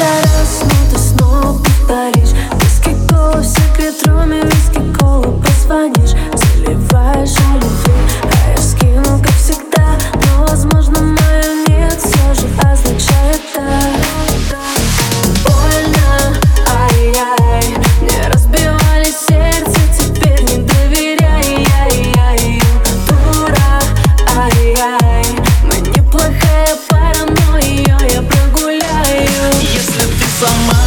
тебя раз, но ты снова повторишь. сама.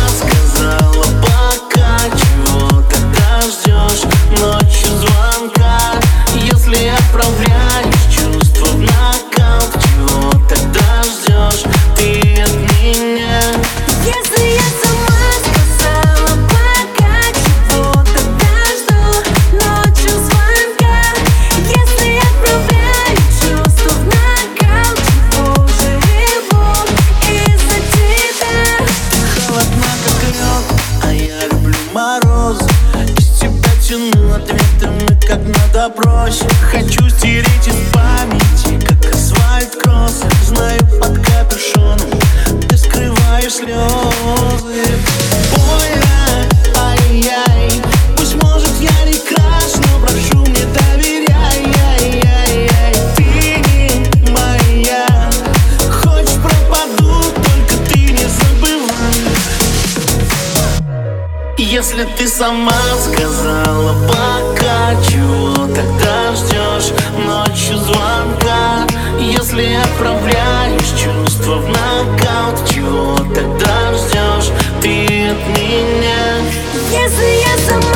как надо проще Хочу стереть из памяти, как асфальт кроссы. Знаю, Если ты сама сказала пока Чего тогда ждешь ночью звонка. Если отправляешь чувства в нокаут Чего тогда ждешь ты от меня. Если я сама